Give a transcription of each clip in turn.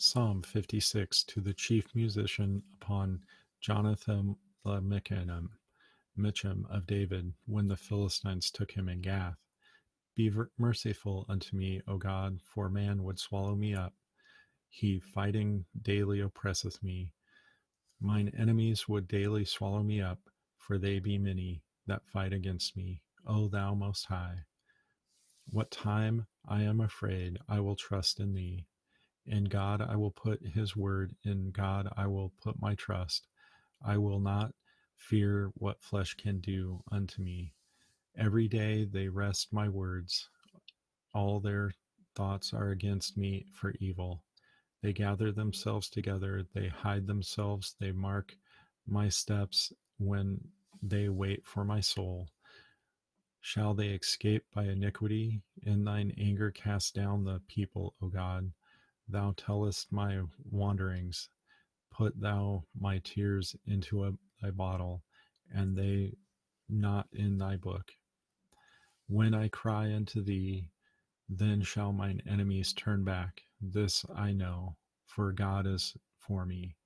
Psalm 56 to the chief musician upon Jonathan the Michanum, Michtam of David, when the Philistines took him in Gath. Be merciful unto me, O God, for man would swallow me up. He fighting daily oppresseth me. Mine enemies would daily swallow me up, for they be many that fight against me, O thou most high. What time I am afraid, I will trust in thee. In God I will put his word, in God I will put my trust. I will not fear what flesh can do unto me. Every day they wrest my words. All their thoughts are against me for evil. They gather themselves together, they hide themselves, they mark my steps when they wait for my soul. Shall they escape by iniquity? In thine anger cast down the people, O God. Thou tellest my wanderings. Put thou my tears into a, thy bottle, and they not in thy book. When I cry unto thee, then shall mine enemies turn back. This I know, for God is for me.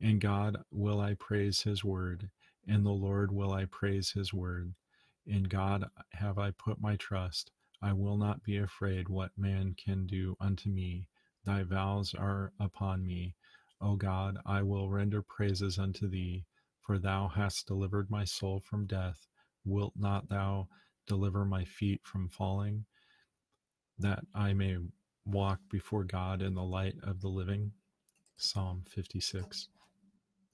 In God will I praise his word, in the Lord will I praise his word. In God have I put my trust. I will not be afraid what man can do unto me. Thy vows are upon me. O God, I will render praises unto thee, for thou hast delivered my soul from death. Wilt not thou deliver my feet from falling, that I may walk before God in the light of the living? Psalm 56.